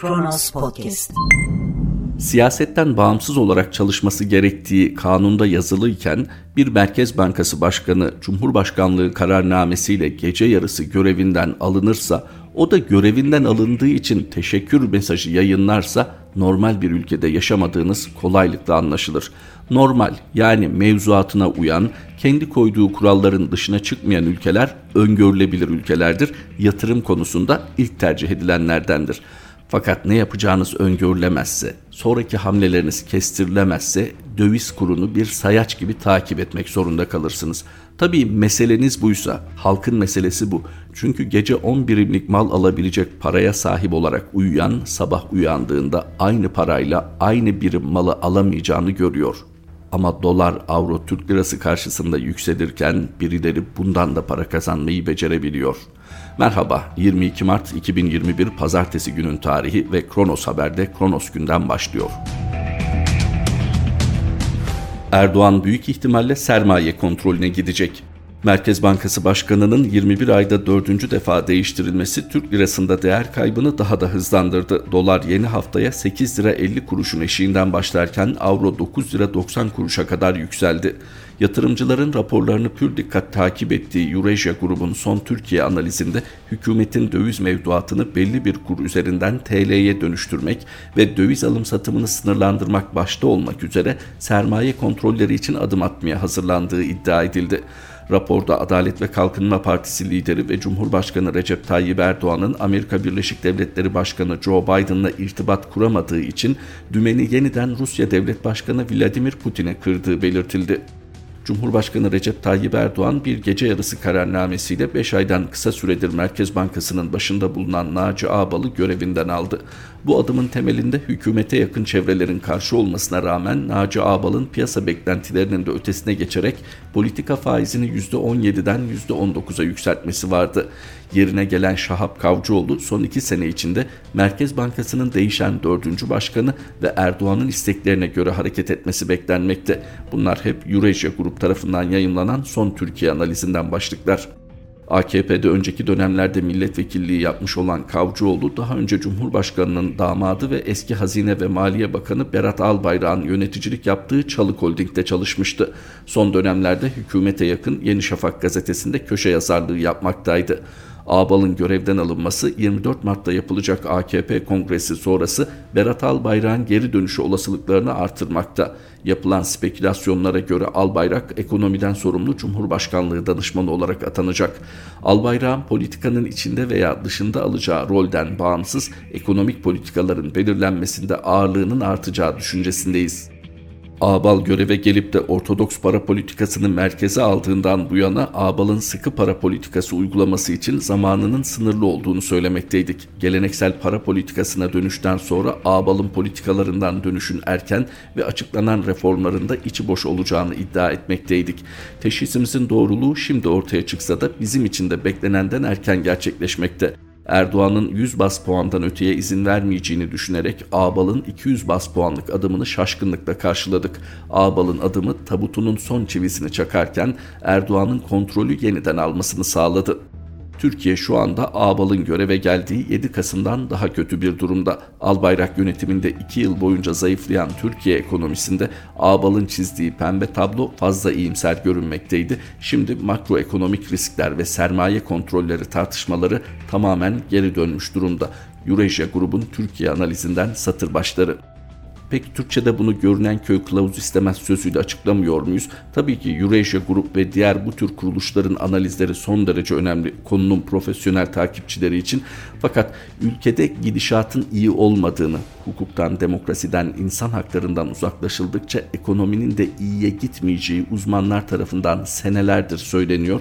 Kronos Podcast. Siyasetten bağımsız olarak çalışması gerektiği kanunda yazılıyken bir Merkez Bankası Başkanı Cumhurbaşkanlığı kararnamesiyle gece yarısı görevinden alınırsa o da görevinden alındığı için teşekkür mesajı yayınlarsa normal bir ülkede yaşamadığınız kolaylıkla anlaşılır. Normal yani mevzuatına uyan, kendi koyduğu kuralların dışına çıkmayan ülkeler öngörülebilir ülkelerdir. Yatırım konusunda ilk tercih edilenlerdendir. Fakat ne yapacağınız öngörülemezse, sonraki hamleleriniz kestirilemezse döviz kurunu bir sayaç gibi takip etmek zorunda kalırsınız. Tabii meseleniz buysa, halkın meselesi bu. Çünkü gece 10 birimlik mal alabilecek paraya sahip olarak uyuyan sabah uyandığında aynı parayla aynı birim malı alamayacağını görüyor. Ama dolar, avro, Türk lirası karşısında yükselirken birileri bundan da para kazanmayı becerebiliyor. Merhaba, 22 Mart 2021 Pazartesi günün tarihi ve Kronos Haber'de Kronos günden başlıyor. Erdoğan büyük ihtimalle sermaye kontrolüne gidecek. Merkez Bankası Başkanı'nın 21 ayda dördüncü defa değiştirilmesi Türk lirasında değer kaybını daha da hızlandırdı. Dolar yeni haftaya 8 lira 50 kuruşun eşiğinden başlarken avro 9 lira 90 kuruşa kadar yükseldi. Yatırımcıların raporlarını pür dikkat takip ettiği Eurasia grubun son Türkiye analizinde hükümetin döviz mevduatını belli bir kur üzerinden TL'ye dönüştürmek ve döviz alım satımını sınırlandırmak başta olmak üzere sermaye kontrolleri için adım atmaya hazırlandığı iddia edildi. Raporda Adalet ve Kalkınma Partisi lideri ve Cumhurbaşkanı Recep Tayyip Erdoğan'ın Amerika Birleşik Devletleri Başkanı Joe Biden'la irtibat kuramadığı için dümeni yeniden Rusya Devlet Başkanı Vladimir Putin'e kırdığı belirtildi. Cumhurbaşkanı Recep Tayyip Erdoğan bir gece yarısı kararnamesiyle 5 aydan kısa süredir Merkez Bankası'nın başında bulunan Naci Ağbal'ı görevinden aldı. Bu adımın temelinde hükümete yakın çevrelerin karşı olmasına rağmen Naci Ağbal'ın piyasa beklentilerinin de ötesine geçerek politika faizini %17'den %19'a yükseltmesi vardı. Yerine gelen Şahap Kavcıoğlu son iki sene içinde Merkez Bankası'nın değişen dördüncü başkanı ve Erdoğan'ın isteklerine göre hareket etmesi beklenmekte. Bunlar hep Eurasia Grup tarafından yayınlanan son Türkiye analizinden başlıklar. AKP'de önceki dönemlerde milletvekilliği yapmış olan Kavcıoğlu daha önce Cumhurbaşkanı'nın damadı ve eski Hazine ve Maliye Bakanı Berat Albayrak'ın yöneticilik yaptığı Çalık Holding'de çalışmıştı. Son dönemlerde hükümete yakın Yeni Şafak gazetesinde köşe yazarlığı yapmaktaydı. Ağbal'ın görevden alınması 24 Mart'ta yapılacak AKP kongresi sonrası Berat Albayrak'ın geri dönüşü olasılıklarını artırmakta. Yapılan spekülasyonlara göre Albayrak ekonomiden sorumlu Cumhurbaşkanlığı danışmanı olarak atanacak. Albayrak'ın politikanın içinde veya dışında alacağı rolden bağımsız ekonomik politikaların belirlenmesinde ağırlığının artacağı düşüncesindeyiz. Ağbal göreve gelip de ortodoks para politikasını merkeze aldığından bu yana Ağbal'ın sıkı para politikası uygulaması için zamanının sınırlı olduğunu söylemekteydik. Geleneksel para politikasına dönüşten sonra Ağbal'ın politikalarından dönüşün erken ve açıklanan reformlarında içi boş olacağını iddia etmekteydik. Teşhisimizin doğruluğu şimdi ortaya çıksa da bizim için de beklenenden erken gerçekleşmekte. Erdoğan'ın 100 bas puandan öteye izin vermeyeceğini düşünerek Ağbal'ın 200 bas puanlık adımını şaşkınlıkla karşıladık. Ağbal'ın adımı tabutunun son çivisini çakarken Erdoğan'ın kontrolü yeniden almasını sağladı. Türkiye şu anda Ağbal'ın göreve geldiği 7 Kasım'dan daha kötü bir durumda. Albayrak yönetiminde 2 yıl boyunca zayıflayan Türkiye ekonomisinde Ağbal'ın çizdiği pembe tablo fazla iyimser görünmekteydi. Şimdi makroekonomik riskler ve sermaye kontrolleri tartışmaları tamamen geri dönmüş durumda. Eurasia grubun Türkiye analizinden satır başları. Peki Türkçe'de bunu görünen köy kılavuz istemez sözüyle açıklamıyor muyuz? Tabii ki Eurasia Grup ve diğer bu tür kuruluşların analizleri son derece önemli konunun profesyonel takipçileri için. Fakat ülkede gidişatın iyi olmadığını, hukuktan, demokrasiden, insan haklarından uzaklaşıldıkça ekonominin de iyiye gitmeyeceği uzmanlar tarafından senelerdir söyleniyor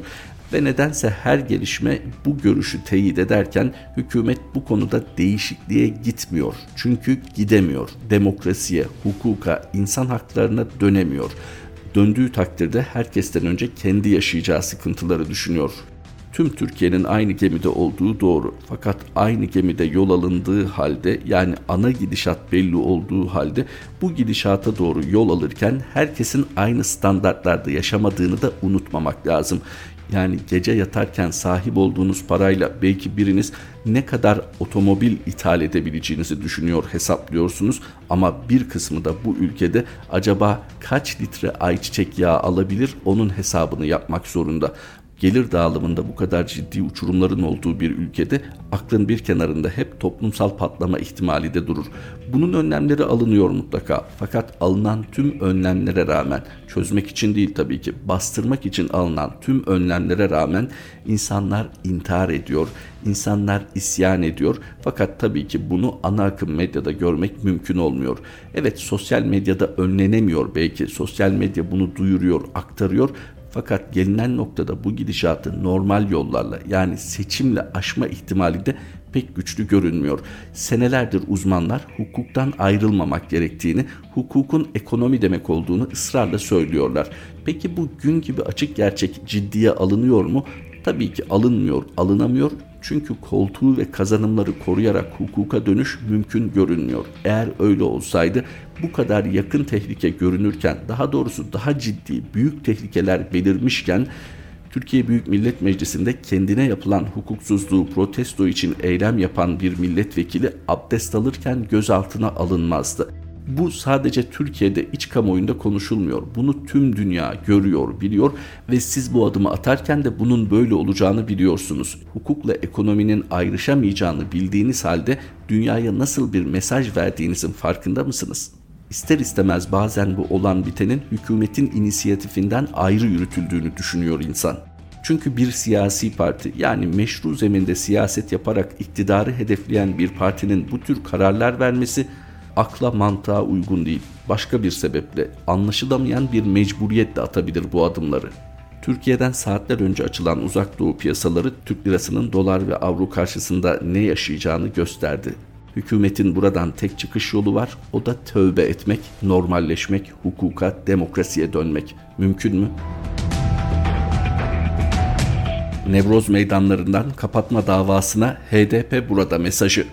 ve nedense her gelişme bu görüşü teyit ederken hükümet bu konuda değişikliğe gitmiyor. Çünkü gidemiyor. Demokrasiye, hukuka, insan haklarına dönemiyor. Döndüğü takdirde herkesten önce kendi yaşayacağı sıkıntıları düşünüyor. Tüm Türkiye'nin aynı gemide olduğu doğru. Fakat aynı gemide yol alındığı halde yani ana gidişat belli olduğu halde bu gidişata doğru yol alırken herkesin aynı standartlarda yaşamadığını da unutmamak lazım. Yani gece yatarken sahip olduğunuz parayla belki biriniz ne kadar otomobil ithal edebileceğinizi düşünüyor, hesaplıyorsunuz ama bir kısmı da bu ülkede acaba kaç litre ayçiçek yağı alabilir onun hesabını yapmak zorunda gelir dağılımında bu kadar ciddi uçurumların olduğu bir ülkede aklın bir kenarında hep toplumsal patlama ihtimali de durur. Bunun önlemleri alınıyor mutlaka. Fakat alınan tüm önlemlere rağmen çözmek için değil tabii ki bastırmak için alınan tüm önlemlere rağmen insanlar intihar ediyor, insanlar isyan ediyor. Fakat tabii ki bunu ana akım medyada görmek mümkün olmuyor. Evet sosyal medyada önlenemiyor belki. Sosyal medya bunu duyuruyor, aktarıyor fakat gelinen noktada bu gidişatı normal yollarla yani seçimle aşma ihtimali de pek güçlü görünmüyor. Senelerdir uzmanlar hukuktan ayrılmamak gerektiğini, hukukun ekonomi demek olduğunu ısrarla söylüyorlar. Peki bu gün gibi açık gerçek ciddiye alınıyor mu? Tabii ki alınmıyor, alınamıyor çünkü koltuğu ve kazanımları koruyarak hukuka dönüş mümkün görünmüyor. Eğer öyle olsaydı bu kadar yakın tehlike görünürken daha doğrusu daha ciddi büyük tehlikeler belirmişken Türkiye Büyük Millet Meclisi'nde kendine yapılan hukuksuzluğu protesto için eylem yapan bir milletvekili abdest alırken gözaltına alınmazdı. Bu sadece Türkiye'de iç kamuoyunda konuşulmuyor. Bunu tüm dünya görüyor, biliyor ve siz bu adımı atarken de bunun böyle olacağını biliyorsunuz. Hukukla ekonominin ayrışamayacağını bildiğiniz halde dünyaya nasıl bir mesaj verdiğinizin farkında mısınız? İster istemez bazen bu olan bitenin hükümetin inisiyatifinden ayrı yürütüldüğünü düşünüyor insan. Çünkü bir siyasi parti yani meşru zeminde siyaset yaparak iktidarı hedefleyen bir partinin bu tür kararlar vermesi akla mantığa uygun değil. Başka bir sebeple anlaşılamayan bir mecburiyetle atabilir bu adımları. Türkiye'den saatler önce açılan uzak doğu piyasaları Türk lirasının dolar ve avro karşısında ne yaşayacağını gösterdi. Hükümetin buradan tek çıkış yolu var. O da tövbe etmek, normalleşmek, hukuka, demokrasiye dönmek. Mümkün mü? Nevroz meydanlarından kapatma davasına HDP burada mesajı.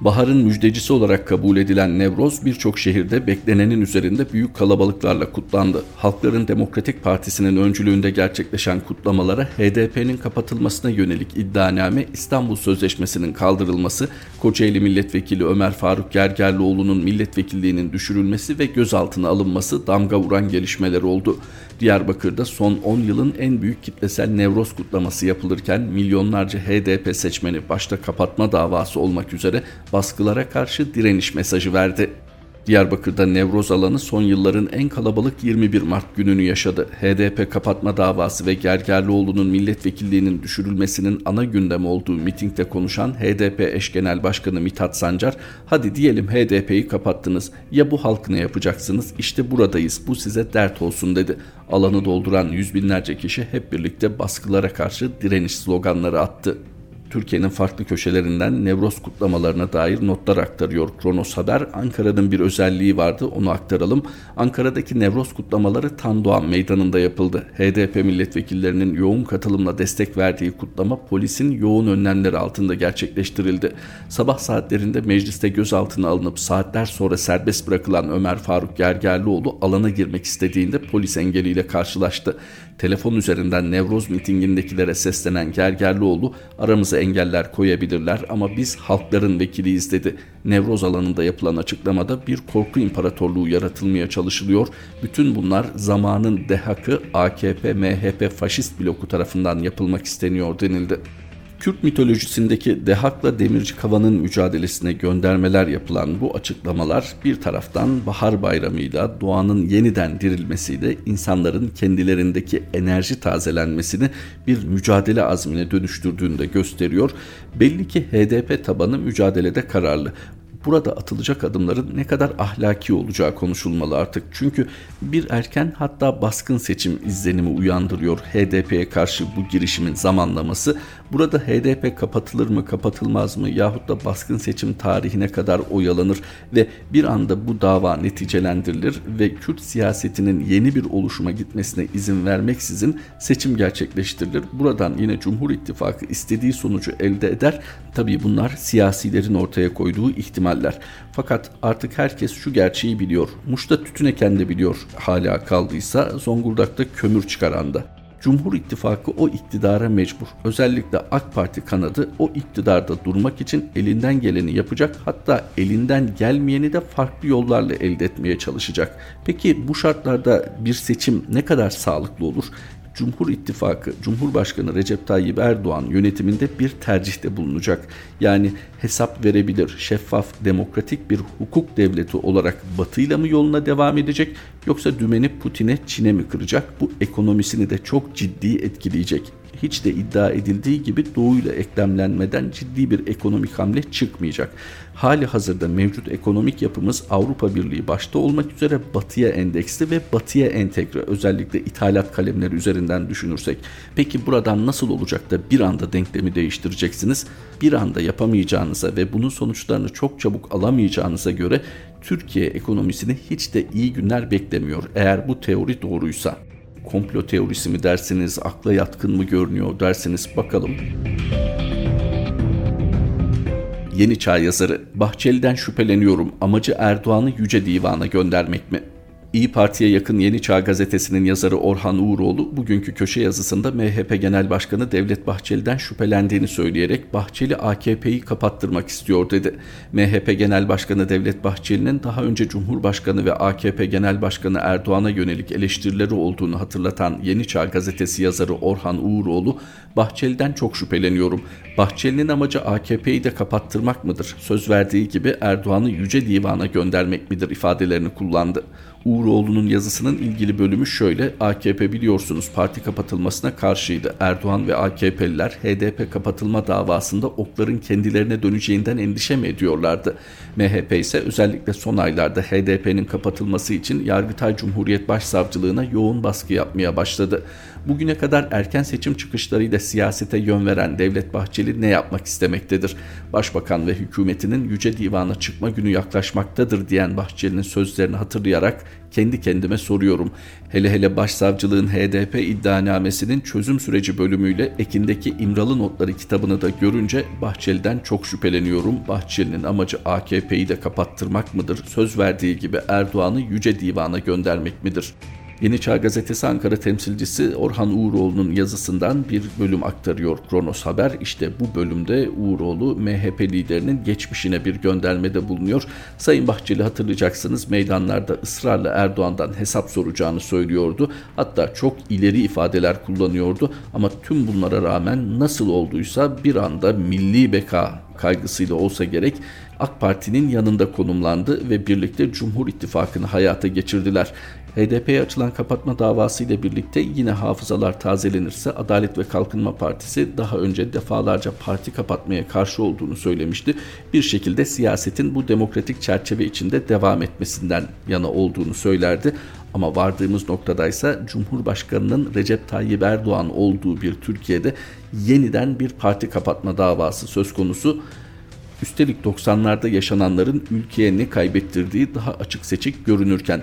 Baharın müjdecisi olarak kabul edilen Nevroz birçok şehirde beklenenin üzerinde büyük kalabalıklarla kutlandı. Halkların Demokratik Partisi'nin öncülüğünde gerçekleşen kutlamalara HDP'nin kapatılmasına yönelik iddianame İstanbul Sözleşmesi'nin kaldırılması, Kocaeli Milletvekili Ömer Faruk Gergerlioğlu'nun milletvekilliğinin düşürülmesi ve gözaltına alınması damga vuran gelişmeler oldu. Diyarbakır'da son 10 yılın en büyük kitlesel Nevroz kutlaması yapılırken milyonlarca HDP seçmeni başta kapatma davası olmak üzere baskılara karşı direniş mesajı verdi. Diyarbakır'da Nevroz alanı son yılların en kalabalık 21 Mart gününü yaşadı. HDP kapatma davası ve Gergerlioğlu'nun milletvekilliğinin düşürülmesinin ana gündem olduğu mitingde konuşan HDP eş genel başkanı Mithat Sancar, hadi diyelim HDP'yi kapattınız, ya bu halk ne yapacaksınız, işte buradayız, bu size dert olsun dedi. Alanı dolduran yüz binlerce kişi hep birlikte baskılara karşı direniş sloganları attı. Türkiye'nin farklı köşelerinden Nevroz kutlamalarına dair notlar aktarıyor Kronos Haber. Ankara'nın bir özelliği vardı onu aktaralım. Ankara'daki Nevroz kutlamaları Tandoğan Meydanı'nda yapıldı. HDP milletvekillerinin yoğun katılımla destek verdiği kutlama polisin yoğun önlemleri altında gerçekleştirildi. Sabah saatlerinde mecliste gözaltına alınıp saatler sonra serbest bırakılan Ömer Faruk Gergerlioğlu alana girmek istediğinde polis engeliyle karşılaştı. Telefon üzerinden Nevroz mitingindekilere seslenen Gergerlioğlu aramıza engeller koyabilirler ama biz halkların vekiliyiz dedi. Nevroz alanında yapılan açıklamada bir korku imparatorluğu yaratılmaya çalışılıyor. Bütün bunlar zamanın dehakı AKP, MHP faşist bloku tarafından yapılmak isteniyor denildi. Kürt mitolojisindeki Dehak'la Demirci Kava'nın mücadelesine göndermeler yapılan bu açıklamalar bir taraftan bahar bayramıyla doğanın yeniden dirilmesiyle insanların kendilerindeki enerji tazelenmesini bir mücadele azmine dönüştürdüğünü de gösteriyor. Belli ki HDP tabanı mücadelede kararlı. Burada atılacak adımların ne kadar ahlaki olacağı konuşulmalı artık. Çünkü bir erken hatta baskın seçim izlenimi uyandırıyor HDP'ye karşı bu girişimin zamanlaması. Burada HDP kapatılır mı kapatılmaz mı yahut da baskın seçim tarihine kadar oyalanır ve bir anda bu dava neticelendirilir ve Kürt siyasetinin yeni bir oluşuma gitmesine izin vermeksizin seçim gerçekleştirilir. Buradan yine Cumhur İttifakı istediği sonucu elde eder. Tabii bunlar siyasilerin ortaya koyduğu ihtimaller. Fakat artık herkes şu gerçeği biliyor. Muş'ta tütün eken de biliyor hala kaldıysa Zonguldak'ta kömür çıkaran da. Cumhur İttifakı o iktidara mecbur. Özellikle AK Parti kanadı o iktidarda durmak için elinden geleni yapacak. Hatta elinden gelmeyeni de farklı yollarla elde etmeye çalışacak. Peki bu şartlarda bir seçim ne kadar sağlıklı olur? Cumhur İttifakı, Cumhurbaşkanı Recep Tayyip Erdoğan yönetiminde bir tercihte bulunacak. Yani hesap verebilir, şeffaf, demokratik bir hukuk devleti olarak batıyla mı yoluna devam edecek yoksa dümeni Putin'e, Çin'e mi kıracak? Bu ekonomisini de çok ciddi etkileyecek hiç de iddia edildiği gibi doğuyla eklemlenmeden ciddi bir ekonomik hamle çıkmayacak. Hali hazırda mevcut ekonomik yapımız Avrupa Birliği başta olmak üzere batıya endeksli ve batıya entegre özellikle ithalat kalemleri üzerinden düşünürsek. Peki buradan nasıl olacak da bir anda denklemi değiştireceksiniz? Bir anda yapamayacağınıza ve bunun sonuçlarını çok çabuk alamayacağınıza göre Türkiye ekonomisini hiç de iyi günler beklemiyor eğer bu teori doğruysa komplo teorisi mi dersiniz, akla yatkın mı görünüyor dersiniz bakalım. Yeni Çağ yazarı Bahçeli'den şüpheleniyorum amacı Erdoğan'ı Yüce Divan'a göndermek mi? İyi Parti'ye yakın Yeni Çağ gazetesinin yazarı Orhan Uğuroğlu bugünkü köşe yazısında MHP Genel Başkanı Devlet Bahçeli'den şüphelendiğini söyleyerek Bahçeli AKP'yi kapattırmak istiyor dedi. MHP Genel Başkanı Devlet Bahçeli'nin daha önce Cumhurbaşkanı ve AKP Genel Başkanı Erdoğan'a yönelik eleştirileri olduğunu hatırlatan Yeni Çağ gazetesi yazarı Orhan Uğuroğlu, Bahçeli'den çok şüpheleniyorum. Bahçeli'nin amacı AKP'yi de kapattırmak mıdır? Söz verdiği gibi Erdoğan'ı Yüce Divan'a göndermek midir ifadelerini kullandı. Uğuroğlu'nun yazısının ilgili bölümü şöyle. AKP biliyorsunuz parti kapatılmasına karşıydı. Erdoğan ve AKP'liler HDP kapatılma davasında okların kendilerine döneceğinden endişe mi ediyorlardı? MHP ise özellikle son aylarda HDP'nin kapatılması için Yargıtay Cumhuriyet Başsavcılığına yoğun baskı yapmaya başladı. Bugüne kadar erken seçim çıkışlarıyla siyasete yön veren Devlet Bahçeli ne yapmak istemektedir? Başbakan ve hükümetinin Yüce Divan'a çıkma günü yaklaşmaktadır diyen Bahçeli'nin sözlerini hatırlayarak kendi kendime soruyorum. Hele hele başsavcılığın HDP iddianamesinin çözüm süreci bölümüyle Ekin'deki İmralı Notları kitabını da görünce Bahçeli'den çok şüpheleniyorum. Bahçeli'nin amacı AKP'yi de kapattırmak mıdır? Söz verdiği gibi Erdoğan'ı Yüce Divan'a göndermek midir?'' Yeni Çağ Gazetesi Ankara temsilcisi Orhan Uğuroğlu'nun yazısından bir bölüm aktarıyor Kronos Haber. İşte bu bölümde Uğuroğlu MHP liderinin geçmişine bir göndermede bulunuyor. Sayın Bahçeli hatırlayacaksınız meydanlarda ısrarla Erdoğan'dan hesap soracağını söylüyordu. Hatta çok ileri ifadeler kullanıyordu ama tüm bunlara rağmen nasıl olduysa bir anda milli beka kaygısıyla olsa gerek AK Parti'nin yanında konumlandı ve birlikte Cumhur İttifakı'nı hayata geçirdiler. HDP'ye açılan kapatma davası ile birlikte yine hafızalar tazelenirse Adalet ve Kalkınma Partisi daha önce defalarca parti kapatmaya karşı olduğunu söylemişti. Bir şekilde siyasetin bu demokratik çerçeve içinde devam etmesinden yana olduğunu söylerdi. Ama vardığımız noktadaysa Cumhurbaşkanı'nın Recep Tayyip Erdoğan olduğu bir Türkiye'de yeniden bir parti kapatma davası söz konusu. Üstelik 90'larda yaşananların ülkeye ne kaybettirdiği daha açık seçik görünürken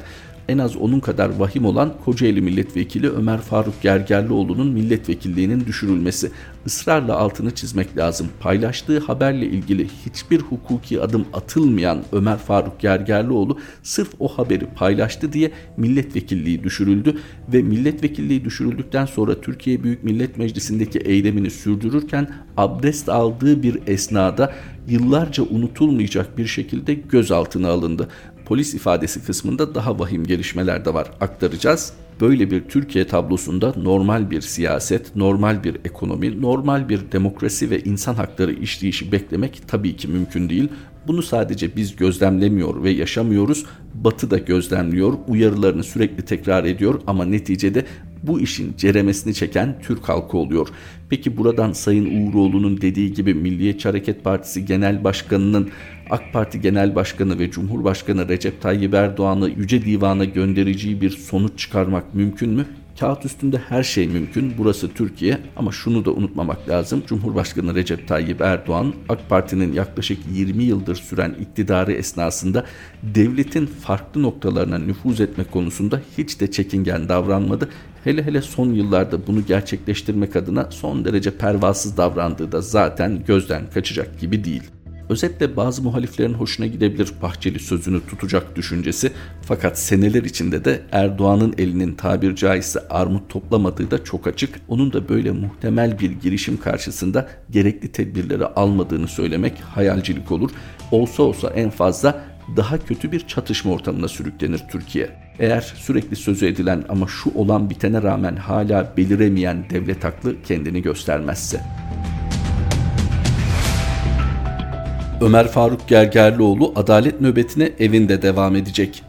en az onun kadar vahim olan Kocaeli Milletvekili Ömer Faruk Gergerlioğlu'nun milletvekilliğinin düşürülmesi. Israrla altını çizmek lazım. Paylaştığı haberle ilgili hiçbir hukuki adım atılmayan Ömer Faruk Gergerlioğlu sırf o haberi paylaştı diye milletvekilliği düşürüldü ve milletvekilliği düşürüldükten sonra Türkiye Büyük Millet Meclisi'ndeki eylemini sürdürürken abdest aldığı bir esnada yıllarca unutulmayacak bir şekilde gözaltına alındı polis ifadesi kısmında daha vahim gelişmeler de var aktaracağız. Böyle bir Türkiye tablosunda normal bir siyaset, normal bir ekonomi, normal bir demokrasi ve insan hakları işleyişi beklemek tabii ki mümkün değil. Bunu sadece biz gözlemlemiyor ve yaşamıyoruz. Batı da gözlemliyor, uyarılarını sürekli tekrar ediyor ama neticede bu işin ceremesini çeken Türk halkı oluyor. Peki buradan Sayın Uğuroğlu'nun dediği gibi Milliyetçi Hareket Partisi Genel Başkanı'nın AK Parti Genel Başkanı ve Cumhurbaşkanı Recep Tayyip Erdoğan'ı Yüce Divan'a göndereceği bir sonuç çıkarmak mümkün mü? Kağıt üstünde her şey mümkün. Burası Türkiye ama şunu da unutmamak lazım. Cumhurbaşkanı Recep Tayyip Erdoğan AK Parti'nin yaklaşık 20 yıldır süren iktidarı esnasında devletin farklı noktalarına nüfuz etme konusunda hiç de çekingen davranmadı. Hele hele son yıllarda bunu gerçekleştirmek adına son derece pervasız davrandığı da zaten gözden kaçacak gibi değil. Özetle bazı muhaliflerin hoşuna gidebilir Bahçeli sözünü tutacak düşüncesi fakat seneler içinde de Erdoğan'ın elinin tabir caizse armut toplamadığı da çok açık. Onun da böyle muhtemel bir girişim karşısında gerekli tedbirleri almadığını söylemek hayalcilik olur. Olsa olsa en fazla daha kötü bir çatışma ortamına sürüklenir Türkiye. Eğer sürekli sözü edilen ama şu olan bitene rağmen hala beliremeyen devlet aklı kendini göstermezse. Ömer Faruk Gergerlioğlu adalet nöbetine evinde devam edecek.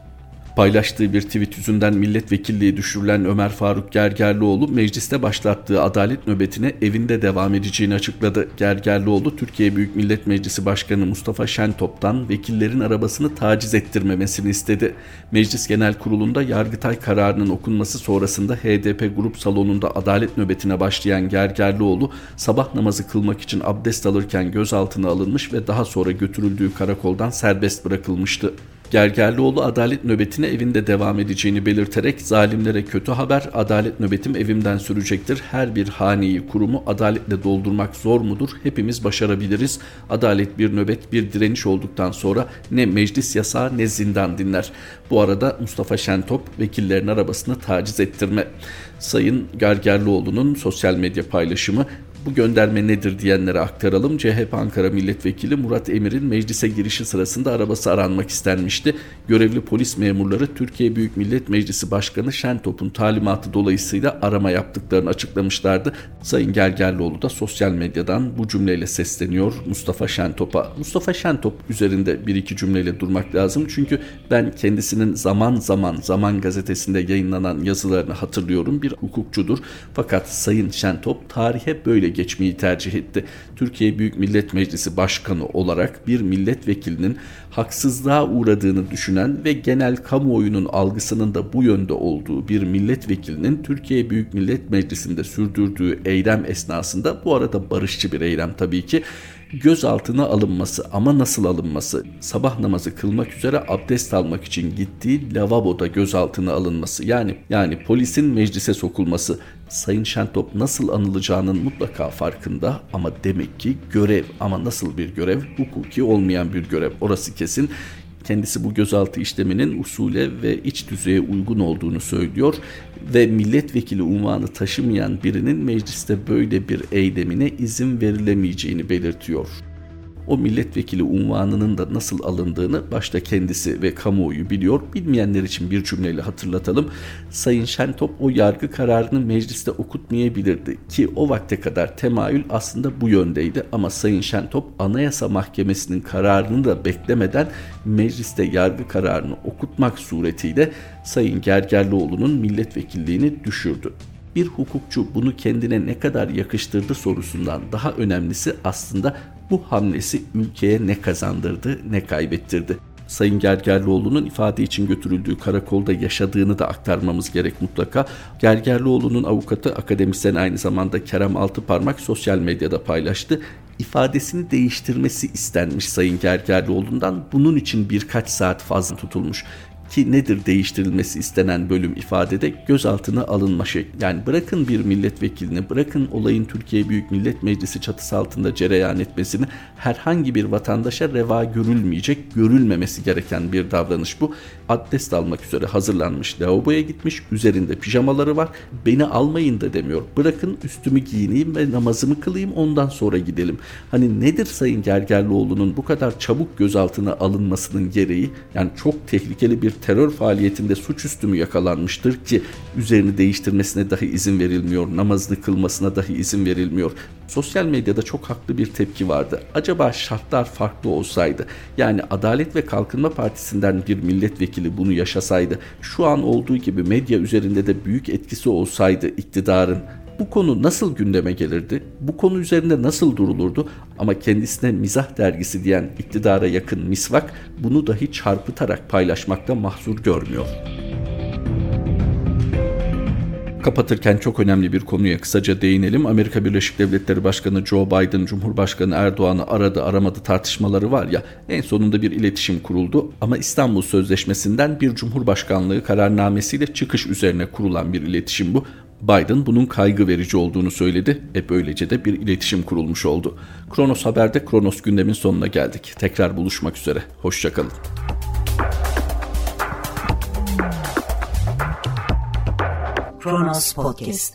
Paylaştığı bir tweet yüzünden milletvekilliği düşürülen Ömer Faruk Gergerlioğlu mecliste başlattığı adalet nöbetine evinde devam edeceğini açıkladı. Gergerlioğlu Türkiye Büyük Millet Meclisi Başkanı Mustafa Şentop'tan vekillerin arabasını taciz ettirmemesini istedi. Meclis Genel Kurulu'nda Yargıtay kararının okunması sonrasında HDP grup salonunda adalet nöbetine başlayan Gergerlioğlu sabah namazı kılmak için abdest alırken gözaltına alınmış ve daha sonra götürüldüğü karakoldan serbest bırakılmıştı. Gergerlioğlu adalet nöbetine evinde devam edeceğini belirterek zalimlere kötü haber adalet nöbetim evimden sürecektir. Her bir haneyi kurumu adaletle doldurmak zor mudur? Hepimiz başarabiliriz. Adalet bir nöbet bir direniş olduktan sonra ne meclis yasağı ne zindan dinler. Bu arada Mustafa Şentop vekillerin arabasını taciz ettirme. Sayın Gergerlioğlu'nun sosyal medya paylaşımı bu gönderme nedir diyenlere aktaralım. CHP Ankara Milletvekili Murat Emir'in meclise girişi sırasında arabası aranmak istenmişti. Görevli polis memurları Türkiye Büyük Millet Meclisi Başkanı Şentop'un talimatı dolayısıyla arama yaptıklarını açıklamışlardı. Sayın Gergerlioğlu da sosyal medyadan bu cümleyle sesleniyor Mustafa Şentop'a. Mustafa Şentop üzerinde bir iki cümleyle durmak lazım. Çünkü ben kendisinin zaman zaman Zaman gazetesinde yayınlanan yazılarını hatırlıyorum. Bir hukukçudur. Fakat Sayın Şentop tarihe böyle geçmeyi tercih etti. Türkiye Büyük Millet Meclisi Başkanı olarak bir milletvekilinin haksızlığa uğradığını düşünen ve genel kamuoyunun algısının da bu yönde olduğu bir milletvekilinin Türkiye Büyük Millet Meclisi'nde sürdürdüğü eylem esnasında bu arada barışçı bir eylem tabii ki gözaltına alınması ama nasıl alınması? Sabah namazı kılmak üzere abdest almak için gittiği lavaboda gözaltına alınması. Yani yani polisin meclise sokulması. Sayın Şentop nasıl anılacağının mutlaka farkında ama demek ki görev ama nasıl bir görev? Hukuki olmayan bir görev. Orası kesin. Kendisi bu gözaltı işleminin usule ve iç düzeye uygun olduğunu söylüyor ve milletvekili unvanı taşımayan birinin mecliste böyle bir eylemine izin verilemeyeceğini belirtiyor o milletvekili unvanının da nasıl alındığını başta kendisi ve kamuoyu biliyor. Bilmeyenler için bir cümleyle hatırlatalım. Sayın Şentop o yargı kararını mecliste okutmayabilirdi ki o vakte kadar temayül aslında bu yöndeydi ama Sayın Şentop Anayasa Mahkemesi'nin kararını da beklemeden mecliste yargı kararını okutmak suretiyle Sayın Gergerlioğlu'nun milletvekilliğini düşürdü bir hukukçu bunu kendine ne kadar yakıştırdı sorusundan daha önemlisi aslında bu hamlesi ülkeye ne kazandırdı ne kaybettirdi. Sayın Gergerlioğlu'nun ifade için götürüldüğü karakolda yaşadığını da aktarmamız gerek mutlaka. Gergerlioğlu'nun avukatı akademisyen aynı zamanda Kerem Altıparmak sosyal medyada paylaştı. İfadesini değiştirmesi istenmiş Sayın Gergerlioğlu'ndan. Bunun için birkaç saat fazla tutulmuş ki nedir değiştirilmesi istenen bölüm ifadede gözaltına alınma şey. Yani bırakın bir milletvekilini, bırakın olayın Türkiye Büyük Millet Meclisi çatısı altında cereyan etmesini herhangi bir vatandaşa reva görülmeyecek, görülmemesi gereken bir davranış bu. Abdest almak üzere hazırlanmış lavaboya gitmiş, üzerinde pijamaları var. Beni almayın da demiyor. Bırakın üstümü giyineyim ve namazımı kılayım ondan sonra gidelim. Hani nedir Sayın Gergerlioğlu'nun bu kadar çabuk gözaltına alınmasının gereği? Yani çok tehlikeli bir terör faaliyetinde suçüstü mü yakalanmıştır ki üzerini değiştirmesine dahi izin verilmiyor, namazını kılmasına dahi izin verilmiyor. Sosyal medyada çok haklı bir tepki vardı. Acaba şartlar farklı olsaydı, yani Adalet ve Kalkınma Partisi'nden bir milletvekili bunu yaşasaydı, şu an olduğu gibi medya üzerinde de büyük etkisi olsaydı iktidarın bu konu nasıl gündeme gelirdi? Bu konu üzerinde nasıl durulurdu? Ama kendisine mizah dergisi diyen iktidara yakın misvak bunu dahi çarpıtarak paylaşmakta mahzur görmüyor. Kapatırken çok önemli bir konuya kısaca değinelim. Amerika Birleşik Devletleri Başkanı Joe Biden, Cumhurbaşkanı Erdoğan'ı aradı aramadı tartışmaları var ya en sonunda bir iletişim kuruldu ama İstanbul Sözleşmesi'nden bir Cumhurbaşkanlığı kararnamesiyle çıkış üzerine kurulan bir iletişim bu. Biden bunun kaygı verici olduğunu söyledi. E böylece de bir iletişim kurulmuş oldu. Kronos Haber'de Kronos gündemin sonuna geldik. Tekrar buluşmak üzere. Hoşçakalın. Kronos Podcast